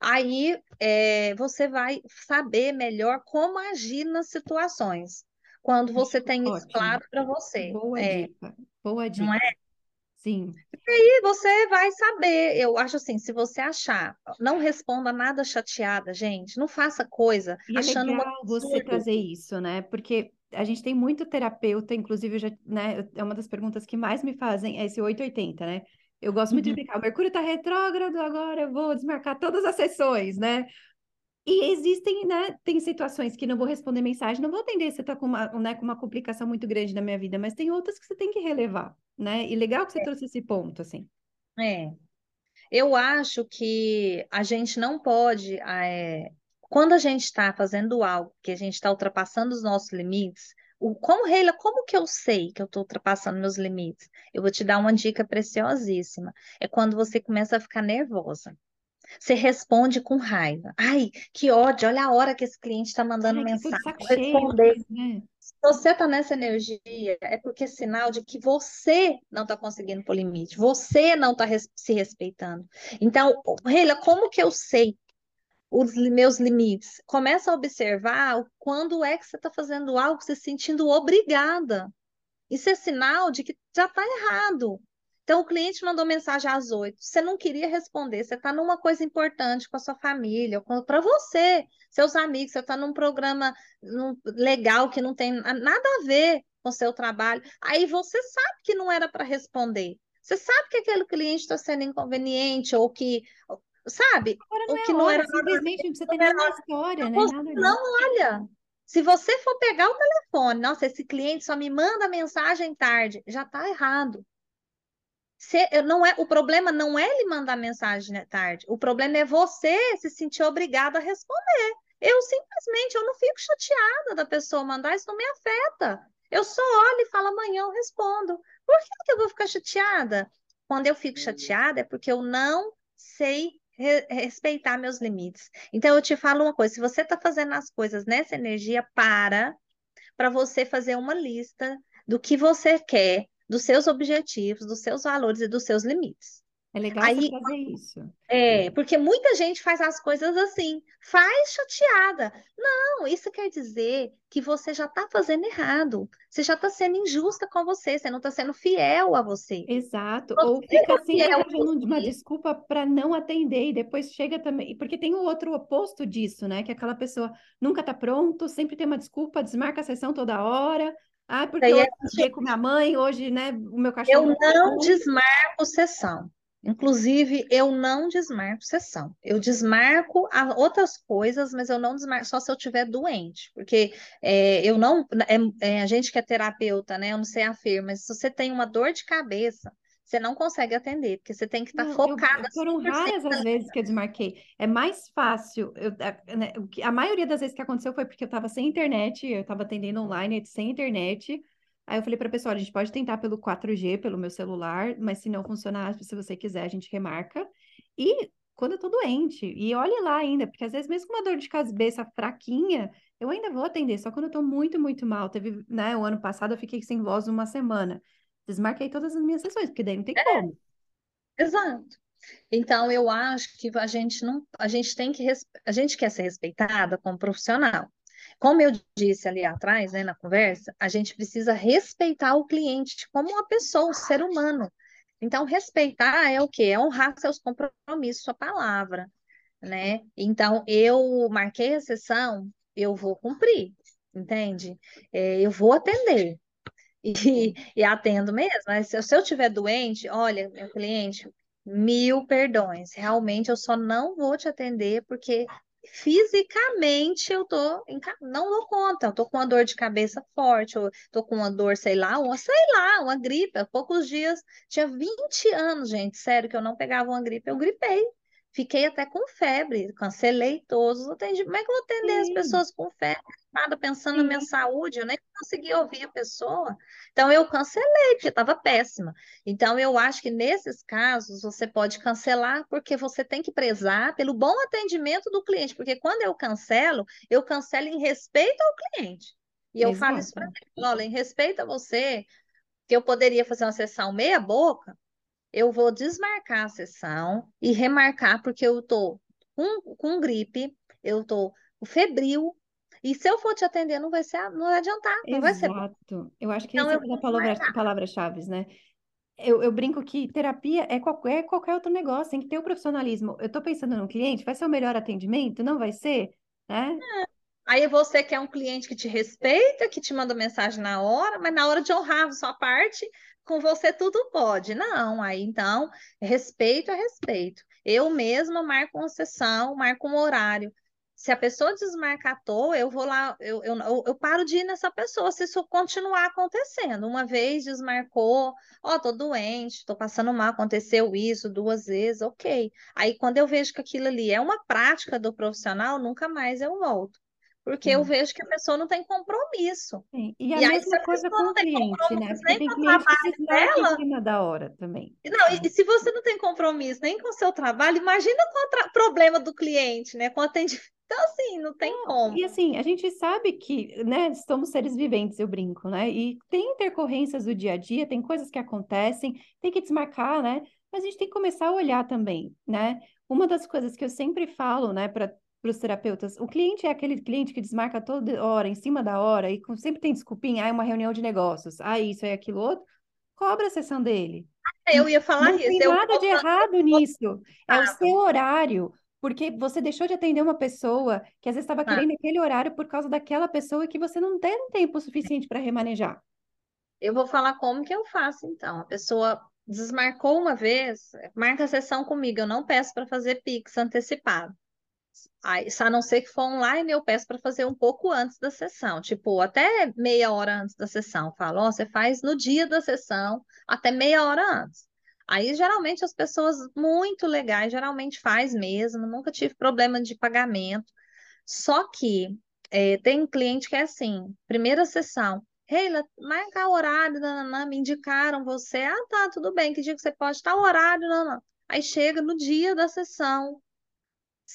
Aí é, você vai saber melhor como agir nas situações quando você tem Ótimo. isso claro para você. Boa é, dica. Boa dica. Não é? Sim. E aí você vai saber. Eu acho assim, se você achar, não responda nada chateada, gente. Não faça coisa e é achando é legal uma... você trazer isso, né? Porque a gente tem muito terapeuta, inclusive, já, né, é uma das perguntas que mais me fazem, é esse 880, né? Eu gosto muito uhum. de explicar, o Mercúrio está retrógrado, agora eu vou desmarcar todas as sessões, né? E existem, né, tem situações que não vou responder mensagem, não vou atender, você está com uma, né, com uma complicação muito grande na minha vida, mas tem outras que você tem que relevar, né? E legal que você é. trouxe esse ponto, assim. É. Eu acho que a gente não pode, é, quando a gente está fazendo algo que a gente está ultrapassando os nossos limites, o, como, Reila, como que eu sei que eu estou ultrapassando meus limites? Eu vou te dar uma dica preciosíssima. É quando você começa a ficar nervosa. Você responde com raiva. Ai, que ódio, olha a hora que esse cliente está mandando Ai, mensagem. Vou responder. Né? Se você está nessa energia, é porque é sinal de que você não está conseguindo pôr limite, você não está res se respeitando. Então, Reila, como que eu sei os meus limites? Começa a observar quando é que você está fazendo algo se sentindo obrigada. Isso é sinal de que já está errado. Então, o cliente mandou mensagem às oito, você não queria responder, você está numa coisa importante com a sua família, para você, seus amigos, você está num programa num, legal que não tem nada a ver com o seu trabalho. Aí você sabe que não era para responder. Você sabe que aquele cliente está sendo inconveniente ou que, sabe? Agora não ou é que não hora, era simplesmente não precisa ter nenhuma história, né? Nada não, olha, se você for pegar o telefone, nossa, esse cliente só me manda mensagem tarde, já está errado. Se, não é, o problema não é ele mandar mensagem tarde, o problema é você se sentir obrigado a responder. Eu simplesmente eu não fico chateada da pessoa mandar, isso não me afeta. Eu só olho e falo, amanhã eu respondo. Por que, que eu vou ficar chateada? Quando eu fico chateada é porque eu não sei re respeitar meus limites. Então, eu te falo uma coisa: se você está fazendo as coisas nessa energia, para para você fazer uma lista do que você quer dos seus objetivos, dos seus valores e dos seus limites. É legal Aí, você trazer isso. É, porque muita gente faz as coisas assim, faz chateada. Não, isso quer dizer que você já está fazendo errado. Você já está sendo injusta com você, você não está sendo fiel a você. Exato. Você Ou fica assim, arranjando uma desculpa para não atender e depois chega também. Porque tem o outro oposto disso, né? Que aquela pessoa nunca está pronto, sempre tem uma desculpa, desmarca a sessão toda hora. Ah, porque eu é... com minha mãe, hoje, né, o meu cachorro... Eu não desmarco sessão. Inclusive, eu não desmarco sessão. Eu desmarco outras coisas, mas eu não desmarco só se eu estiver doente. Porque é, eu não. É, é, a gente que é terapeuta, né? Eu não sei a afirma, mas se você tem uma dor de cabeça, você não consegue atender, porque você tem que estar tá focada. foram raras as vezes que eu desmarquei. É mais fácil. Eu, a, né, a maioria das vezes que aconteceu foi porque eu estava sem internet, eu estava atendendo online sem internet. Aí eu falei para a pessoa, a gente pode tentar pelo 4G, pelo meu celular, mas se não funcionar, se você quiser, a gente remarca. E quando eu tô doente, e olhe lá ainda, porque às vezes mesmo com uma dor de cabeça fraquinha, eu ainda vou atender, só quando eu tô muito, muito mal. Teve, né, o ano passado eu fiquei sem voz uma semana. Desmarquei todas as minhas sessões, porque daí não tem é, como. Exato. Então eu acho que a gente não, a gente tem que a gente quer ser respeitada como profissional. Como eu disse ali atrás, né, na conversa, a gente precisa respeitar o cliente como uma pessoa, um ser humano. Então, respeitar é o quê? É honrar seus compromissos, sua palavra, né? Então, eu marquei a sessão, eu vou cumprir, entende? É, eu vou atender. E, e atendo mesmo, mas se, se eu estiver doente, olha, meu cliente, mil perdões. Realmente eu só não vou te atender porque fisicamente eu tô não dou conta, eu tô com uma dor de cabeça forte, eu tô com uma dor, sei lá, uma, sei lá, uma gripe. Há poucos dias, tinha 20 anos, gente, sério, que eu não pegava uma gripe, eu gripei. Fiquei até com febre, cancelei todos os atendimentos. Como é que eu vou atender Sim. as pessoas com febre? Nada pensando Sim. na minha saúde, eu nem consegui ouvir a pessoa. Então, eu cancelei, porque estava péssima. Então, eu acho que nesses casos, você pode cancelar, porque você tem que prezar pelo bom atendimento do cliente. Porque quando eu cancelo, eu cancelo em respeito ao cliente. E eu Exato. falo isso para ele: olha, em respeito a você, que eu poderia fazer uma sessão meia-boca, eu vou desmarcar a sessão e remarcar, porque eu tô com, com gripe, eu tô febril, e se eu for te atender, não vai ser, não vai adiantar, não Exato. vai ser. Exato. Eu acho que então, essa é a palavra, palavra-chave, né? Eu, eu, brinco que terapia é qualquer, é qualquer outro negócio, tem que ter o profissionalismo. Eu estou pensando no cliente, vai ser o melhor atendimento? Não vai ser? Né? É. Aí você quer um cliente que te respeita, que te manda mensagem na hora, mas na hora de honrar a sua parte, com você tudo pode. Não, aí então, respeito é respeito. Eu mesma marco uma sessão, marco um horário. Se a pessoa desmarcar toa, eu vou lá, eu, eu, eu, paro de ir nessa pessoa se isso continuar acontecendo. Uma vez desmarcou, ó, oh, tô doente, tô passando mal, aconteceu isso duas vezes, ok. Aí quando eu vejo que aquilo ali é uma prática do profissional, nunca mais eu volto porque eu vejo que a pessoa não tem compromisso. Sim. E a e mesma aí, coisa com o cliente, né? Porque tem cliente que se dela, em cima da hora também. Não, e, e, se você não tem compromisso nem com o seu trabalho, imagina com o problema do cliente, né? Com o atendimento. Então, assim, não tem não, como. E assim, a gente sabe que, né, somos seres viventes, eu brinco, né? E tem intercorrências do dia a dia, tem coisas que acontecem, tem que desmarcar, né? Mas a gente tem que começar a olhar também, né? Uma das coisas que eu sempre falo, né, para para os terapeutas. O cliente é aquele cliente que desmarca toda hora, em cima da hora, e sempre tem desculpinha, ah, é uma reunião de negócios, ah, isso é aquilo outro, cobra a sessão dele. Eu ia falar não isso. Não tem nada de errado nisso. É o seu horário. Porque você deixou de atender uma pessoa que às vezes estava querendo aquele horário por causa daquela pessoa que você não tem tempo suficiente para remanejar. Eu vou falar como que eu faço, então. A pessoa desmarcou uma vez, marca a sessão comigo. Eu não peço para fazer Pix antecipado. Aí, a não ser que for online, eu peço para fazer um pouco antes da sessão, tipo, até meia hora antes da sessão. Falo, ó, você faz no dia da sessão, até meia hora antes. Aí, geralmente, as pessoas muito legais, geralmente faz mesmo, nunca tive problema de pagamento. Só que é, tem cliente que é assim, primeira sessão, Reila, marca o horário, nananã, me indicaram você. Ah, tá, tudo bem, que dia que você pode estar o horário, nananã. Aí chega no dia da sessão,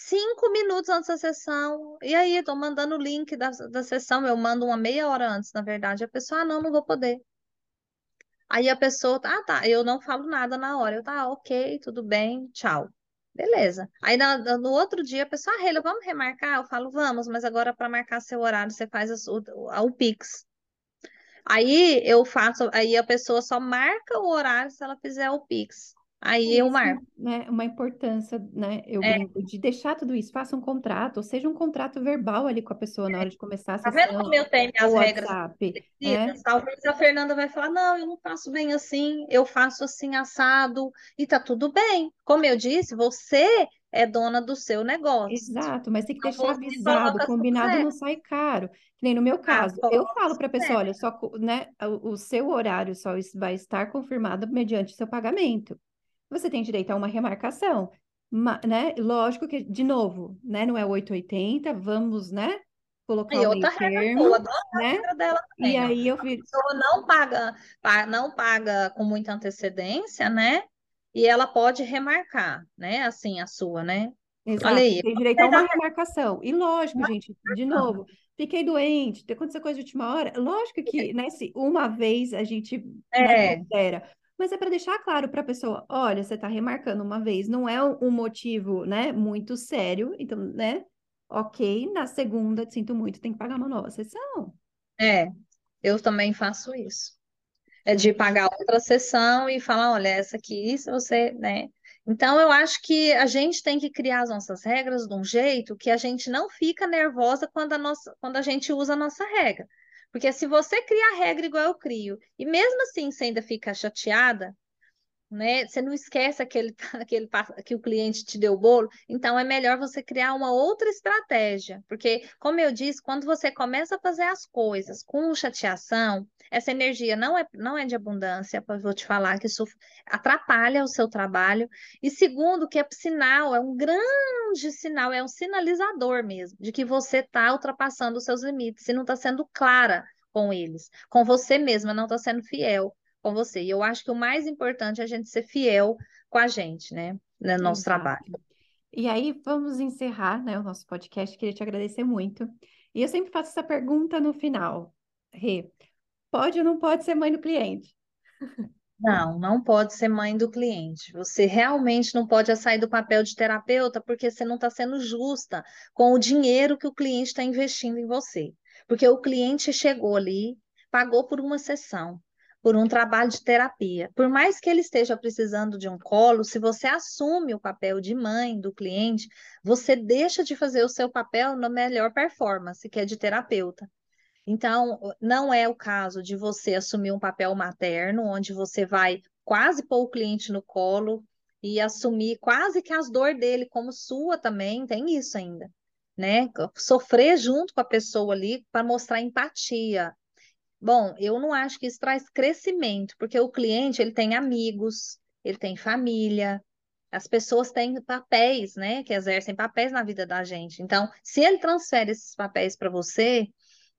cinco minutos antes da sessão. E aí, estou mandando o link da, da sessão, eu mando uma meia hora antes, na verdade. A pessoa, ah, não, não vou poder. Aí a pessoa, ah, tá, eu não falo nada na hora. Eu, tá, ok, tudo bem, tchau. Beleza. Aí no, no outro dia a pessoa, ah, vamos remarcar? Eu falo, vamos, mas agora para marcar seu horário você faz o, o Pix. Aí eu faço, aí a pessoa só marca o horário se ela fizer o Pix. Aí eu marco. Né, uma importância, né? Eu é. brinco de deixar tudo isso, faça um contrato, ou seja um contrato verbal ali com a pessoa na hora de começar a sessão. Tá vendo como eu tenho as regras? É? Talvez a Fernanda vai falar, não, eu não faço bem assim, eu faço assim assado, e tá tudo bem. Como eu disse, você é dona do seu negócio. Exato, mas tem que deixar avisado, combinado, não sai caro. Que nem no meu ah, caso, ah, eu falo para a pessoa, olha, só, né, o, o seu horário só vai estar confirmado mediante seu pagamento você tem direito a uma remarcação. né? Lógico que, de novo, né? Não é 880, vamos, né? Colocar e outra termo, boa, né? dela também, e aí eu vi... A pessoa não paga, não paga com muita antecedência, né? E ela pode remarcar, né? Assim, a sua, né? Exato, aí, tem direito a uma remarcação. E lógico, gente, de novo, fiquei doente, aconteceu coisa de última hora. Lógico que, né, se uma vez a gente né, é. considera, mas é para deixar claro para a pessoa, olha, você está remarcando uma vez, não é um motivo, né, muito sério, então, né, ok, na segunda, sinto muito, tem que pagar uma nova sessão. É, eu também faço isso. É de pagar outra sessão e falar, olha, essa aqui, se você, né? Então, eu acho que a gente tem que criar as nossas regras de um jeito que a gente não fica nervosa quando a, nossa, quando a gente usa a nossa regra. Porque se você cria a regra igual eu crio, e mesmo assim você ainda fica chateada, né? Você não esquece aquele, aquele que o cliente te deu o bolo, então é melhor você criar uma outra estratégia, porque, como eu disse, quando você começa a fazer as coisas com chateação, essa energia não é, não é de abundância, vou te falar que isso atrapalha o seu trabalho. E segundo, que é sinal, é um grande sinal, é um sinalizador mesmo, de que você está ultrapassando os seus limites e não está sendo clara com eles, com você mesma, não está sendo fiel com você. E eu acho que o mais importante é a gente ser fiel com a gente, né? No nosso Exato. trabalho. E aí, vamos encerrar né, o nosso podcast. Queria te agradecer muito. E eu sempre faço essa pergunta no final. Rê, pode ou não pode ser mãe do cliente? Não, não pode ser mãe do cliente. Você realmente não pode sair do papel de terapeuta porque você não está sendo justa com o dinheiro que o cliente está investindo em você. Porque o cliente chegou ali, pagou por uma sessão por um trabalho de terapia. Por mais que ele esteja precisando de um colo, se você assume o papel de mãe do cliente, você deixa de fazer o seu papel na melhor performance, que é de terapeuta. Então, não é o caso de você assumir um papel materno, onde você vai quase pôr o cliente no colo e assumir quase que as dores dele, como sua também, tem isso ainda, né? Sofrer junto com a pessoa ali para mostrar empatia, Bom, eu não acho que isso traz crescimento, porque o cliente ele tem amigos, ele tem família, as pessoas têm papéis, né, que exercem papéis na vida da gente. Então, se ele transfere esses papéis para você,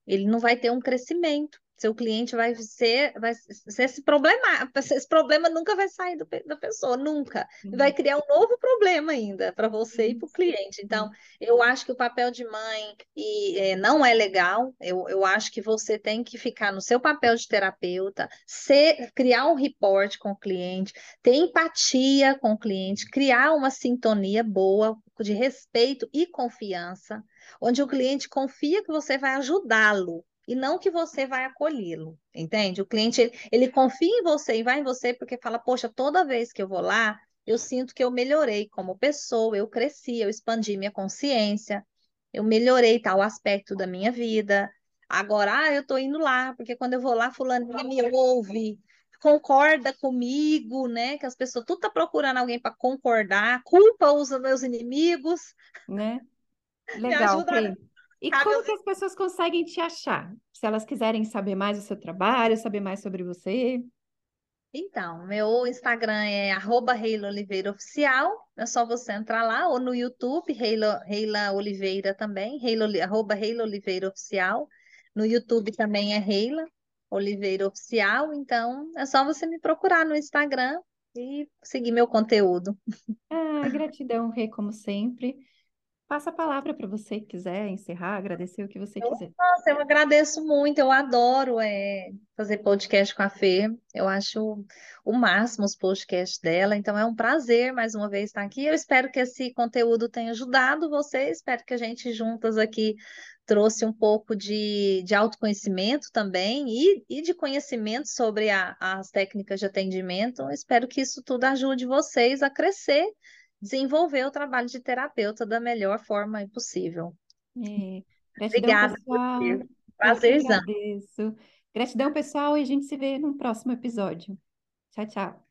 ele não vai ter um crescimento seu cliente vai ser, vai ser esse problema, esse problema nunca vai sair do, da pessoa, nunca. Vai criar um novo problema ainda para você e para o cliente. Então, eu acho que o papel de mãe e, é, não é legal. Eu, eu acho que você tem que ficar no seu papel de terapeuta, ser, criar um reporte com o cliente, ter empatia com o cliente, criar uma sintonia boa de respeito e confiança, onde o cliente confia que você vai ajudá-lo e não que você vai acolhê-lo, entende? O cliente, ele, ele confia em você e vai em você porque fala, poxa, toda vez que eu vou lá, eu sinto que eu melhorei como pessoa, eu cresci, eu expandi minha consciência, eu melhorei tal aspecto da minha vida. Agora, ah, eu tô indo lá, porque quando eu vou lá, fulano me ouve, concorda comigo, né? Que as pessoas tudo tá procurando alguém para concordar, culpa os meus inimigos. Né? Legal, me e como que as pessoas conseguem te achar? Se elas quiserem saber mais do seu trabalho, saber mais sobre você? Então, meu Instagram é arroba Oliveira Oficial, é só você entrar lá, ou no YouTube, Reila, Reila Oliveira também, Reila, arroba Reila Oliveira Oficial. No YouTube também é Reila Oliveira Oficial, então é só você me procurar no Instagram e seguir meu conteúdo. Ah, gratidão, Rê, como sempre. Passa a palavra para você que quiser encerrar, agradecer o que você eu, quiser. Nossa, eu agradeço muito, eu adoro é, fazer podcast com a Fê, eu acho o máximo os podcasts dela, então é um prazer mais uma vez estar aqui. Eu espero que esse conteúdo tenha ajudado você, espero que a gente juntas aqui trouxe um pouco de, de autoconhecimento também e, e de conhecimento sobre a, as técnicas de atendimento. Espero que isso tudo ajude vocês a crescer, desenvolver o trabalho de terapeuta da melhor forma possível. É. Gratidão, Obrigada, pessoal. Prazerzão. Gratidão, pessoal, e a gente se vê no próximo episódio. Tchau, tchau.